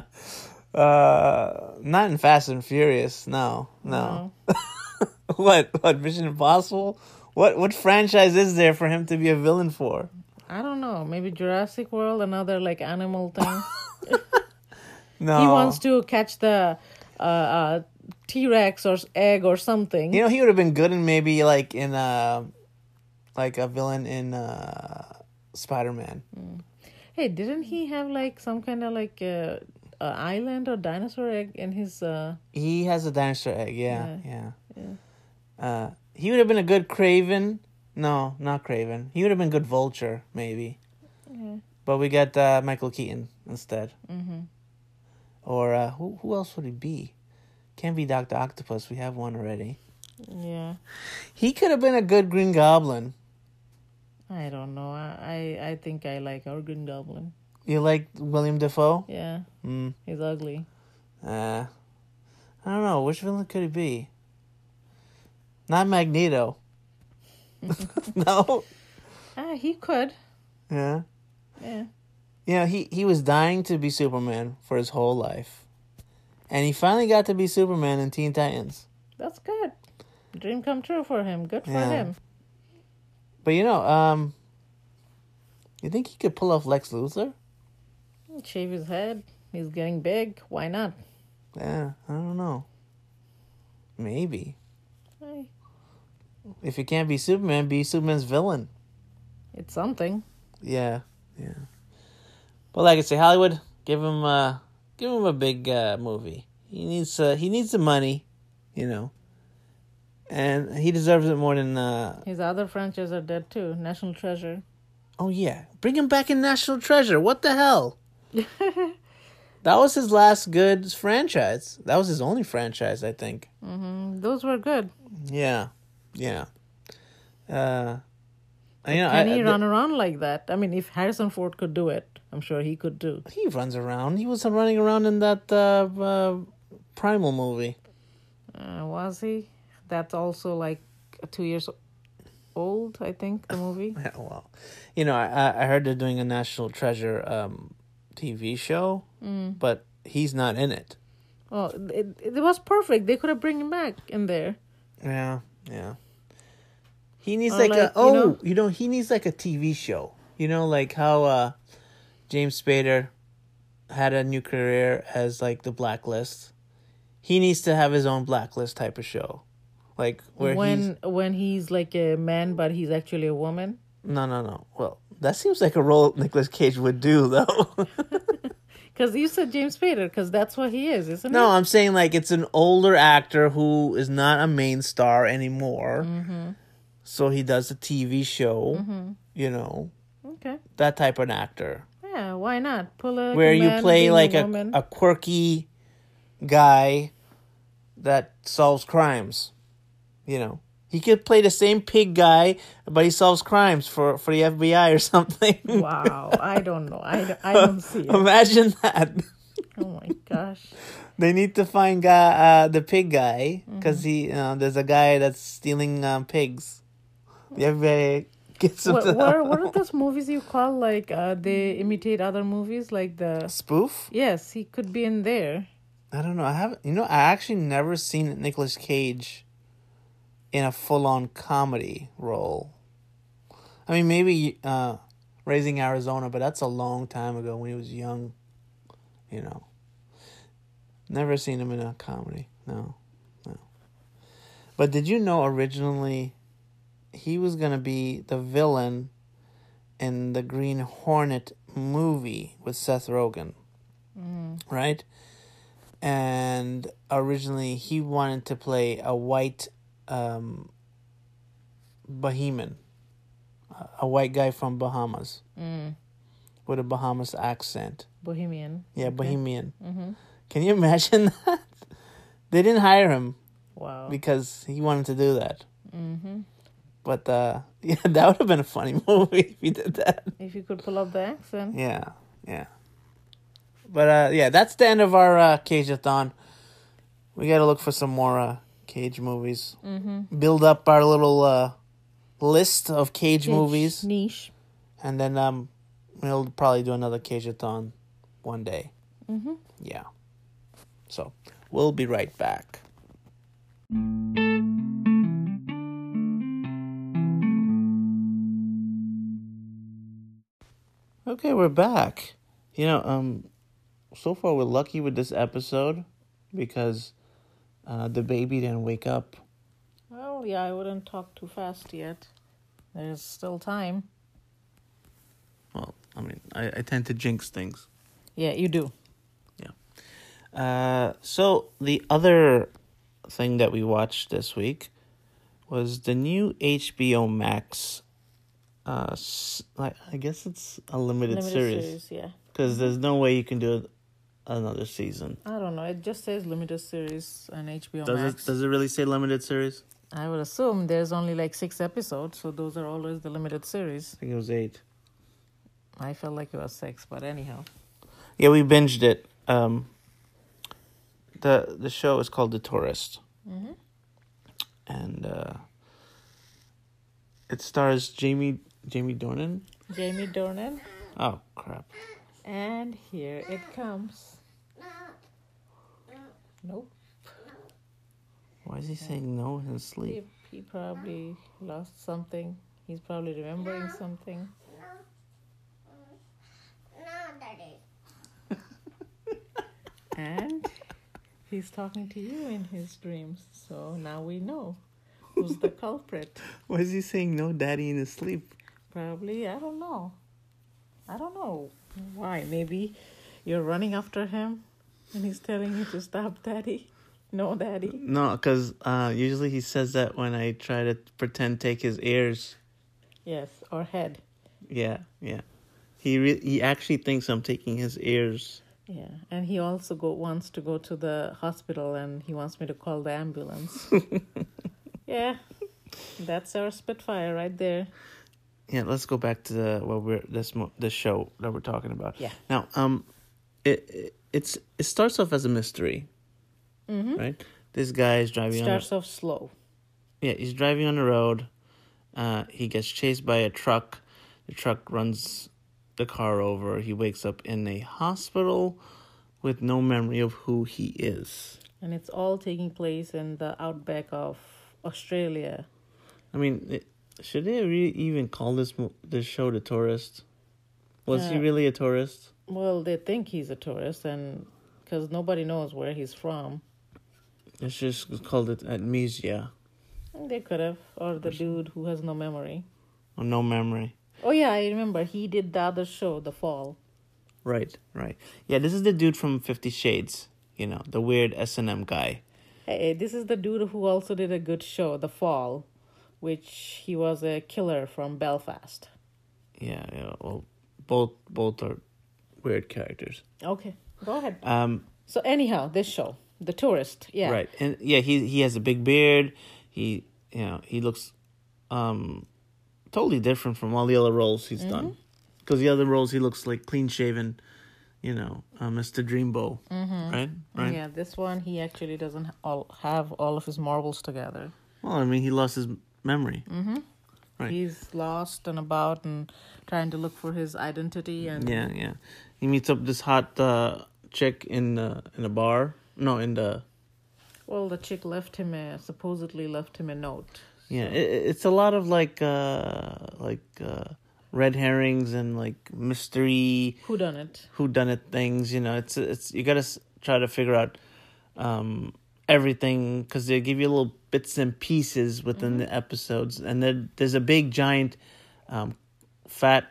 uh, not in Fast and Furious. No, no. what? What? Mission Impossible? What? What franchise is there for him to be a villain for? I don't know. Maybe Jurassic World, another like animal thing. No. He wants to catch the uh, uh, T Rex or egg or something. You know, he would have been good in maybe like in uh, like a villain in uh, Spider Man. Hey, didn't he have like some kind of like uh, uh, island or dinosaur egg in his? Uh... He has a dinosaur egg. Yeah, yeah. Uh, he would have been a good Kraven. No, not Kraven. He would have been good Vulture, maybe. But we got uh, Michael Keaton instead. Mm-hmm. Or uh, who? Who else would he be? Can't be Doctor Octopus. We have one already. Yeah, He could have been a good Green Goblin. I don't know. I I, I think I like our Green Goblin. You like William Dafoe? Yeah, Mm. he's ugly. Uh, I don't know. Which villain could he be? Not Magneto. no. Ah, he could. Yeah. Yeah. You know, he, he was dying to be Superman for his whole life. And he finally got to be Superman in Teen Titans. That's good. Dream come true for him. Good for Yeah. him. But you know, um you think he could pull off Lex Luthor? Shave his head. He's getting big. Why not? Yeah, I don't know. Maybe. Hey, If you can't be Superman, be Superman's villain. it's something. Yeah, yeah. But like I say, Hollywood, give him uh give him a big uh movie. He needs uh he needs the money, you know. And he deserves it more than uh His other franchises are dead too. National Treasure. oh yeah. Bring him back in National Treasure. What the hell? that was his last good franchise. That was his only franchise, I think. Mm, Those were good. Yeah. Yeah. Uh you know, Can I- he the- run around like that? I mean, if Harrison Ford could do it, I'm sure he could do. he runs around. He was running around in that uh, uh Primal movie. Uh, was he? That's also like two years old, I think, the movie. Yeah, well, you know, I I heard they're doing a National Treasure um TV show, but he's not in it. Well, it, it was perfect. They could have bring him back in there. Yeah, yeah. He needs like, like, a you oh, know- you know, he needs like a TV show. You know, like how uh James Spader had a new career as like the Blacklist. He needs to have his own Blacklist type of show, like where he's when when he's like a man, but he's actually a woman. no, no, no. Well, that seems like a role Nicolas Cage would do, though. Because you said James Spader, because that's what he is, isn't No, it? No, I'm saying like it's an older actor who is not a main star anymore. Mm-hmm. So he does a TV show, you know, Okay. that type of actor Yeah, why not? Pull a where you play like a, woman. a quirky guy that solves crimes. You know, he could play the same pig guy, but he solves crimes for for the FBI or something. Wow, I don't know. I don't, I don't see it. Imagine that. Oh my gosh. They need to find guy, uh, the pig guy Mm-hmm. because he uh, there's a guy that's stealing um, pigs. The FBI gets What, what, are, what are those movies you call like uh, they imitate other movies like the spoof. yes he could be in there I don't know. I haven't. You know, I actually never seen Nicolas Cage in a full on comedy role. I mean, maybe uh, Raising Arizona, but that's a long time ago when he was young. You know. Never seen him in a comedy. No, no. But did you know originally he was gonna be the villain in the Green Hornet movie with Seth Rogen, right? And originally he wanted to play a white um, Bohemian, a- white guy from Bahamas with a Bahamas accent. Bohemian. Yeah, Bohemian. Can you imagine that? They didn't hire him Wow. because he wanted to do that. Mm-hmm. But uh, yeah, that would have been a funny movie if you did that. If you could pull up the accent. Yeah, yeah. But uh, yeah, that's the end of our uh, Cage-a-thon. We got to look for some more uh, Cage movies. Mm-hmm. Build up our little uh, list of Cage movies, Niche. and then um, we'll probably do another Cage-a-thon one day. Mm-hmm. Yeah. So we'll be right back. Okay, we're back. You know, um, so far we're lucky with this episode because uh, the baby didn't wake up. Well, yeah, I wouldn't talk too fast yet. There's still time. Well, I mean, I, I tend to jinx things. Yeah, you do. Yeah. Uh, so the other thing that we watched this week was the new HBO Max. Uh, like I guess it's a limited, Limited series series, yeah. because there's no way you can do it another season. I don't know. It just says limited series on HBO Does Max. it? Does it really say limited series? I would assume there's only like six episodes, so those are always the limited series. I think it was eight. I felt like it was six, but anyhow. Yeah, we binged it. Um, the the show is called The Tourist, and uh, it stars Jamie Jamie Dornan. Jamie Dornan. Oh crap! And here it comes. Nope. Why is he saying no in his sleep? he probably lost something. He's probably remembering something. No. No, Daddy. and he's talking to you in his dreams. So now we know who's the culprit. Why is he saying no, daddy, in his sleep? Probably, I don't know. I don't know why. Maybe you're running after him and he's telling you to stop, daddy. No, daddy. No, because uh, usually he says that when I try to pretend take his ears. Yes, or head. Yeah, yeah. He re- he actually thinks I'm taking his ears. Yeah, and he also go wants to go to the hospital and he wants me to call the ambulance. yeah, that's our Spitfire right there. Yeah, let's go back to the what we're this mo- this show that we're talking about. Yeah. Now, um, it, it it's it starts off as a mystery, right? This guy is driving on. Starts off slow. Yeah, he's driving on the road. Uh, he gets chased by a truck. The truck runs the car over. He wakes up in a hospital with no memory of who he is. And it's all taking place in the outback of Australia. I mean, it, should they really even call this this show the tourist? Was he Uh, really a tourist? Well, they think he's a tourist, and because nobody knows where he's from, It's just called it amnesia they could have, or the dude who has no memory. or no memory. Oh yeah, I remember he did the other show, The Fall. Right, right. Yeah, this is the dude from Fifty Shades. You know, the weird S and M guy. Hey, this is the dude who also did a good show, The Fall, which he was a killer from Belfast. Yeah, yeah. Well, both both are weird characters. Okay, go ahead. Um, So anyhow, this show, The Tourist, yeah, Right, and yeah, he he has a big beard. He you know he looks um totally different from all the other roles he's done. Because the other roles he looks like clean shaven, you know, uh, Mr. Dreambow, right? Right. Yeah, this one he actually doesn't all have all of his marbles together. Well, I mean, he lost his memory. Right. He's lost and about and trying to look for his identity and Yeah, yeah. He meets up this hot uh, chick in the in a bar. No, in the well, the chick left him a supposedly left him a note. yeah. It, it's a lot of like uh like uh red herrings and like mystery Who done it? who done it things. You know, it's it's you gotta try to figure out um, everything because they give you a little bits and pieces within the episodes, and then there's a big giant, um, fat,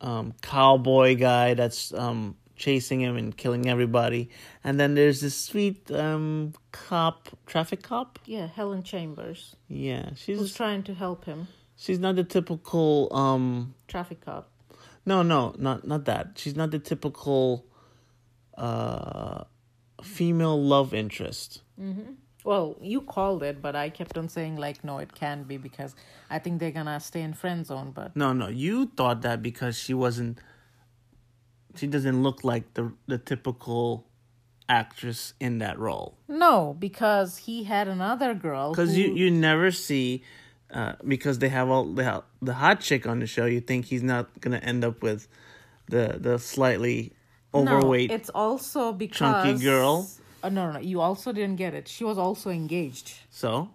um, cowboy guy that's um chasing him and killing everybody, and then there's this sweet um cop, traffic cop. Yeah, Helen Chambers, Yeah, who's she's trying to help him. she's not the typical um Traffic cop. no no not not that. She's not the typical uh female love interest Well, you called it, but I kept on saying like, no, it can't be because I think they're gonna stay in friend zone. But no no you thought that because she wasn't she doesn't look like the the typical actress in that role no, because he had another girl. because who- you you never see uh because they have all the hot- the hot chick on the show you think he's not gonna end up with the the slightly overweight No, it's also because chunky girl? Uh, no, no, no, you also didn't get it. She was also engaged. so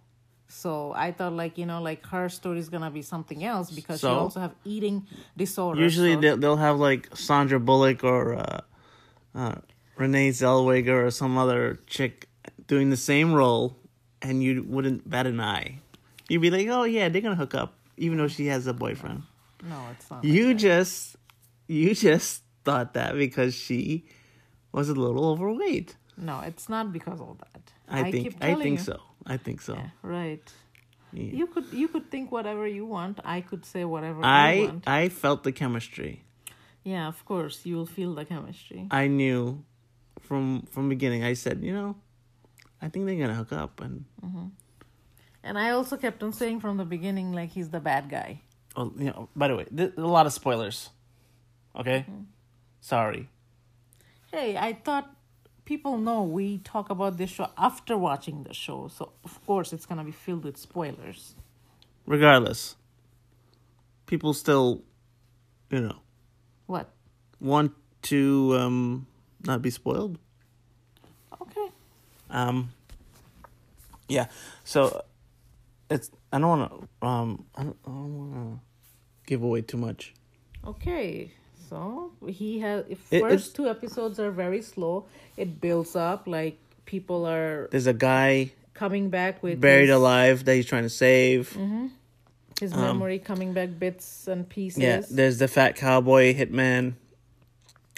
So I thought, like you know, like her story is gonna be something else because she also have eating disorder. Usually so- they'll, they'll have like Sandra Bullock or uh, uh, Renee Zellweger or some other chick doing the same role, and you wouldn't bat an eye. You'd be like, oh yeah, they're gonna hook up, even though she has a boyfriend. no, it's not. You just, you just thought that because she was a little overweight. No, it's not because of that. I, think, keep I think you. so. I think so. Right. Yeah. You could you could think whatever you want. I could say whatever you I want. I felt the chemistry. yeah, of course, you will feel the chemistry. I knew from from beginning. I said, you know, I think they're gonna hook up, and mm-hmm. And I also kept on saying from the beginning, like he's the bad guy. well, you know. By the way, th- a lot of spoilers. Okay, mm-hmm. sorry. Hey, I thought people know we talk about this show after watching the show, so of course it's gonna be filled with spoilers. Regardless, people still, you know, What? want to um not be spoiled. Okay. Um. Yeah. So it's I don't want to um I don't, I don't want to give away too much. Okay. So he has. It- first two episodes are very slow. It builds up like people are There's a guy coming back with buried his, alive that he's trying to save. his memory coming back bits and pieces. Yeah, there's the fat cowboy hitman,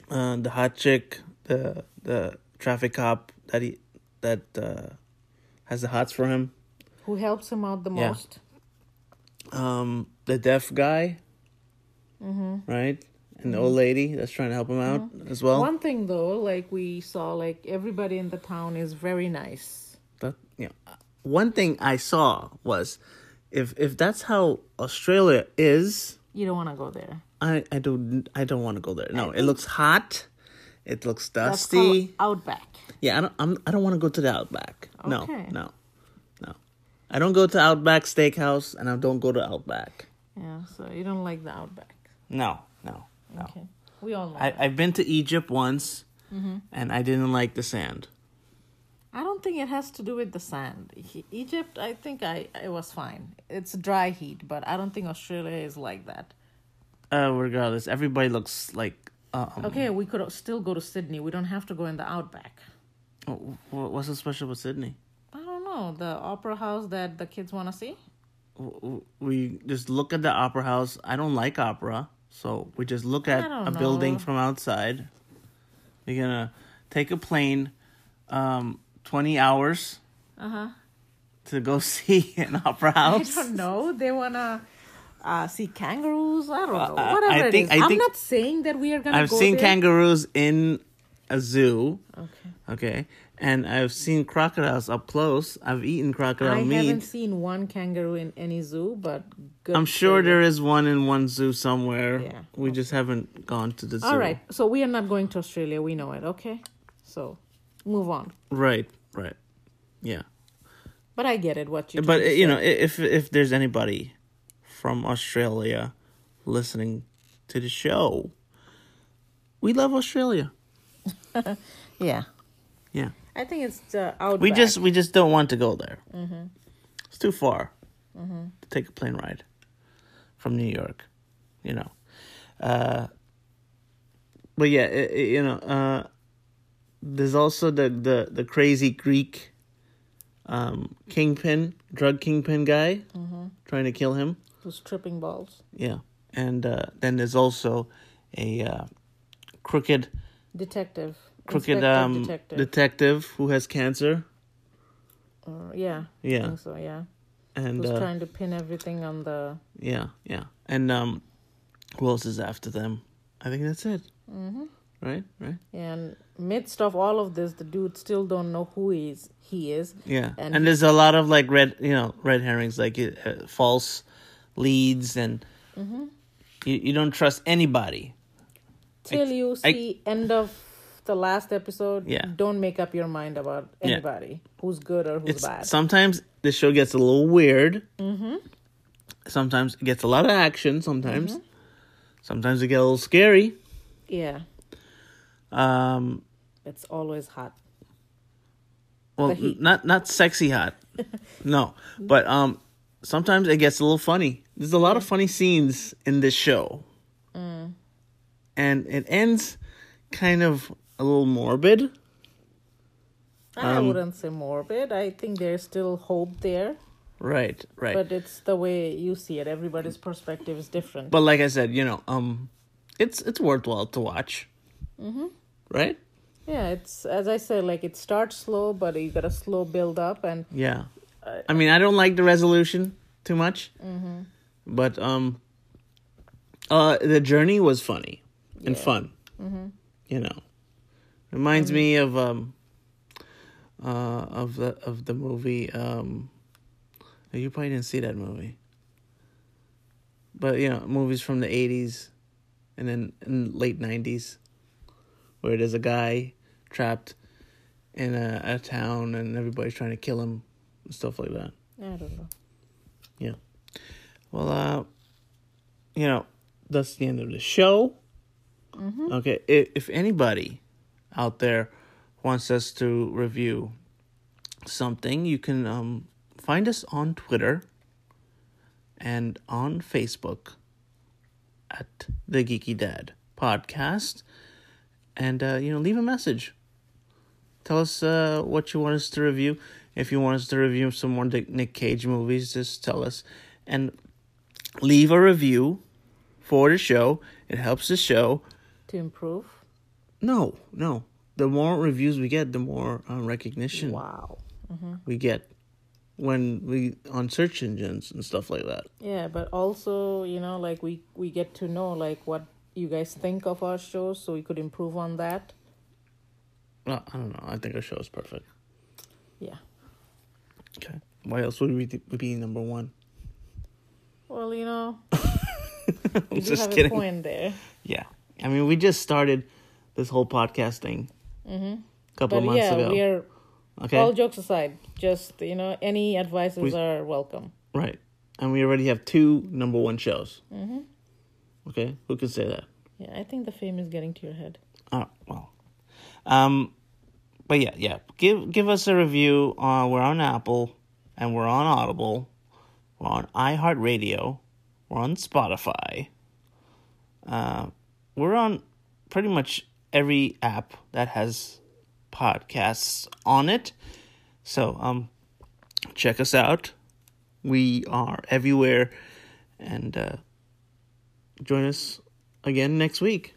uh, the hot chick, the the traffic cop that he that uh, has the hots for him. Who helps him out the Yeah. most? Um, the deaf guy, right, and the mm-hmm. old lady that's trying to help him out mm-hmm. as well. One thing though, like we saw, like everybody in the town is very nice. That you know, one thing I saw was if if that's how Australia is, You don't want to go there. I I don't I don't want to go there. No, it looks hot. It looks dusty. Outback. Yeah, I don't. I'm, I don't want to go to the Outback. No, no, no. I don't go to Outback Steakhouse, and I don't go to Outback. Yeah, so you don't like the Outback. No, no, no. Okay, we all know. I. I've been to Egypt once, and I didn't like the sand. I don't think it has to do with the sand. He- Egypt, I think I it was fine. It's dry heat, but I don't think Australia is like that. Uh, regardless, everybody looks like. Um, Okay, we could still go to Sydney. We don't have to go in the Outback. wh- What's so special about Sydney? I don't know the opera house that the kids want to see. We just look at the opera house. I don't like opera, so we just look at a building from outside. We're gonna take a plane, um, twenty hours. Uh huh. To go see an opera Uh-huh. I don't know. They wanna uh, see kangaroos. I don't know. Uh, Whatever I it think- is. I I'm not saying that we are gonna. I've go seen there. kangaroos in a zoo. Okay. Okay, and I've seen crocodiles up close. I've eaten crocodile I meat. I haven't seen one kangaroo in any zoo, but good I'm sure there is one in one zoo somewhere. Yeah, We just haven't gone to the zoo. All right, so we are not going to Australia. We know it. Okay, so move on. Right. Right. Yeah. But I get it. What you. but you say. know, if if there's anybody from Australia listening to the show, we love Australia. Yeah, Yeah. I think it's the outback. We just we just don't want to go there. It's too far to take a plane ride from New York, you know. Uh, but yeah, i i- you know, uh, there's also the the the crazy Greek um kingpin, drug kingpin guy trying to kill him. Who's tripping balls? Yeah. And uh then there's also a uh crooked Detective. Crooked Inspector um detective. detective who has cancer. Or- yeah. I Yeah. so, yeah. And Who's uh, trying to pin everything on the yeah, yeah. And um who else is after them? I think that's it. Mm-hmm. Right? Right? and midst of all of this the dude still don't know who he is he is Yeah, And and, there's a lot of like red, you know, red herrings, like uh, false leads, and Mm-hmm. you you don't trust anybody. till you I- see end of the last episode Yeah. don't make up your mind about Yeah. anybody who's good or who's It's bad sometimes the show gets a little weird. Mm-hmm. Sometimes it gets a lot of action. Sometimes, Mm-hmm. sometimes it gets a little scary. yeah Um, it's always hot well, not not sexy hot, no, but um, sometimes it gets a little funny. There's a lot of funny scenes in this show, Mm. and it ends kind of a little morbid. i Um, wouldn't say morbid i think there's still hope there Right, right. but it's the way you see it everybody's perspective is different But like I said, you know, um, it's it's worthwhile to watch. Mm-hmm. Right? yeah it's as i said like it starts slow but you got a slow build up and Yeah. I mean, I don't like the resolution too much, Mhm. but um, uh, the journey was funny and Yeah. fun. You know, reminds me of um, uh, of the of the movie. Um, you probably didn't see that movie, but you know, movies from the eighties and then in late nineties, where there's a guy trapped in a, a town and everybody's trying to kill him and stuff like that. i don't know Yeah. Well, uh, you know, that's the end of the show. Okay. If, if anybody out there wants us to review something, you can um, find us on Twitter and on Facebook at the Geeky Dad Podcast. And, uh, you know, leave a message. Tell us uh, what you want us to review. If you want us to review some more Nick Cage movies, just tell us. And leave a review for the show. It helps the show. to improve No, no. The more reviews we get, the more uh, recognition wow we get when we on search engines and stuff like that. Yeah, but also, you know, like we we get to know like what you guys think of our show, so we could improve on that. Well, I don't know. I think our show is perfect. Yeah. Okay. Why else would we be number one? Well, you know, I'm you just have kidding. a point there. Yeah. I mean, we just started this whole podcast thing a couple But of months yeah, ago. we are okay. all jokes aside, just you know, any advices We- are welcome. Right. And we already have two number one shows. Mm-hmm. Okay. Who can say that? Yeah, I think the fame is getting to your head. Oh well, um, but yeah, yeah. Give give us a review. Uh, we're on Apple, and we're on Audible. We're on iHeartRadio. We're on Spotify. Uh, we're on pretty much every app that has podcasts on it. So um, check us out. We are everywhere, and uh, join us again next week.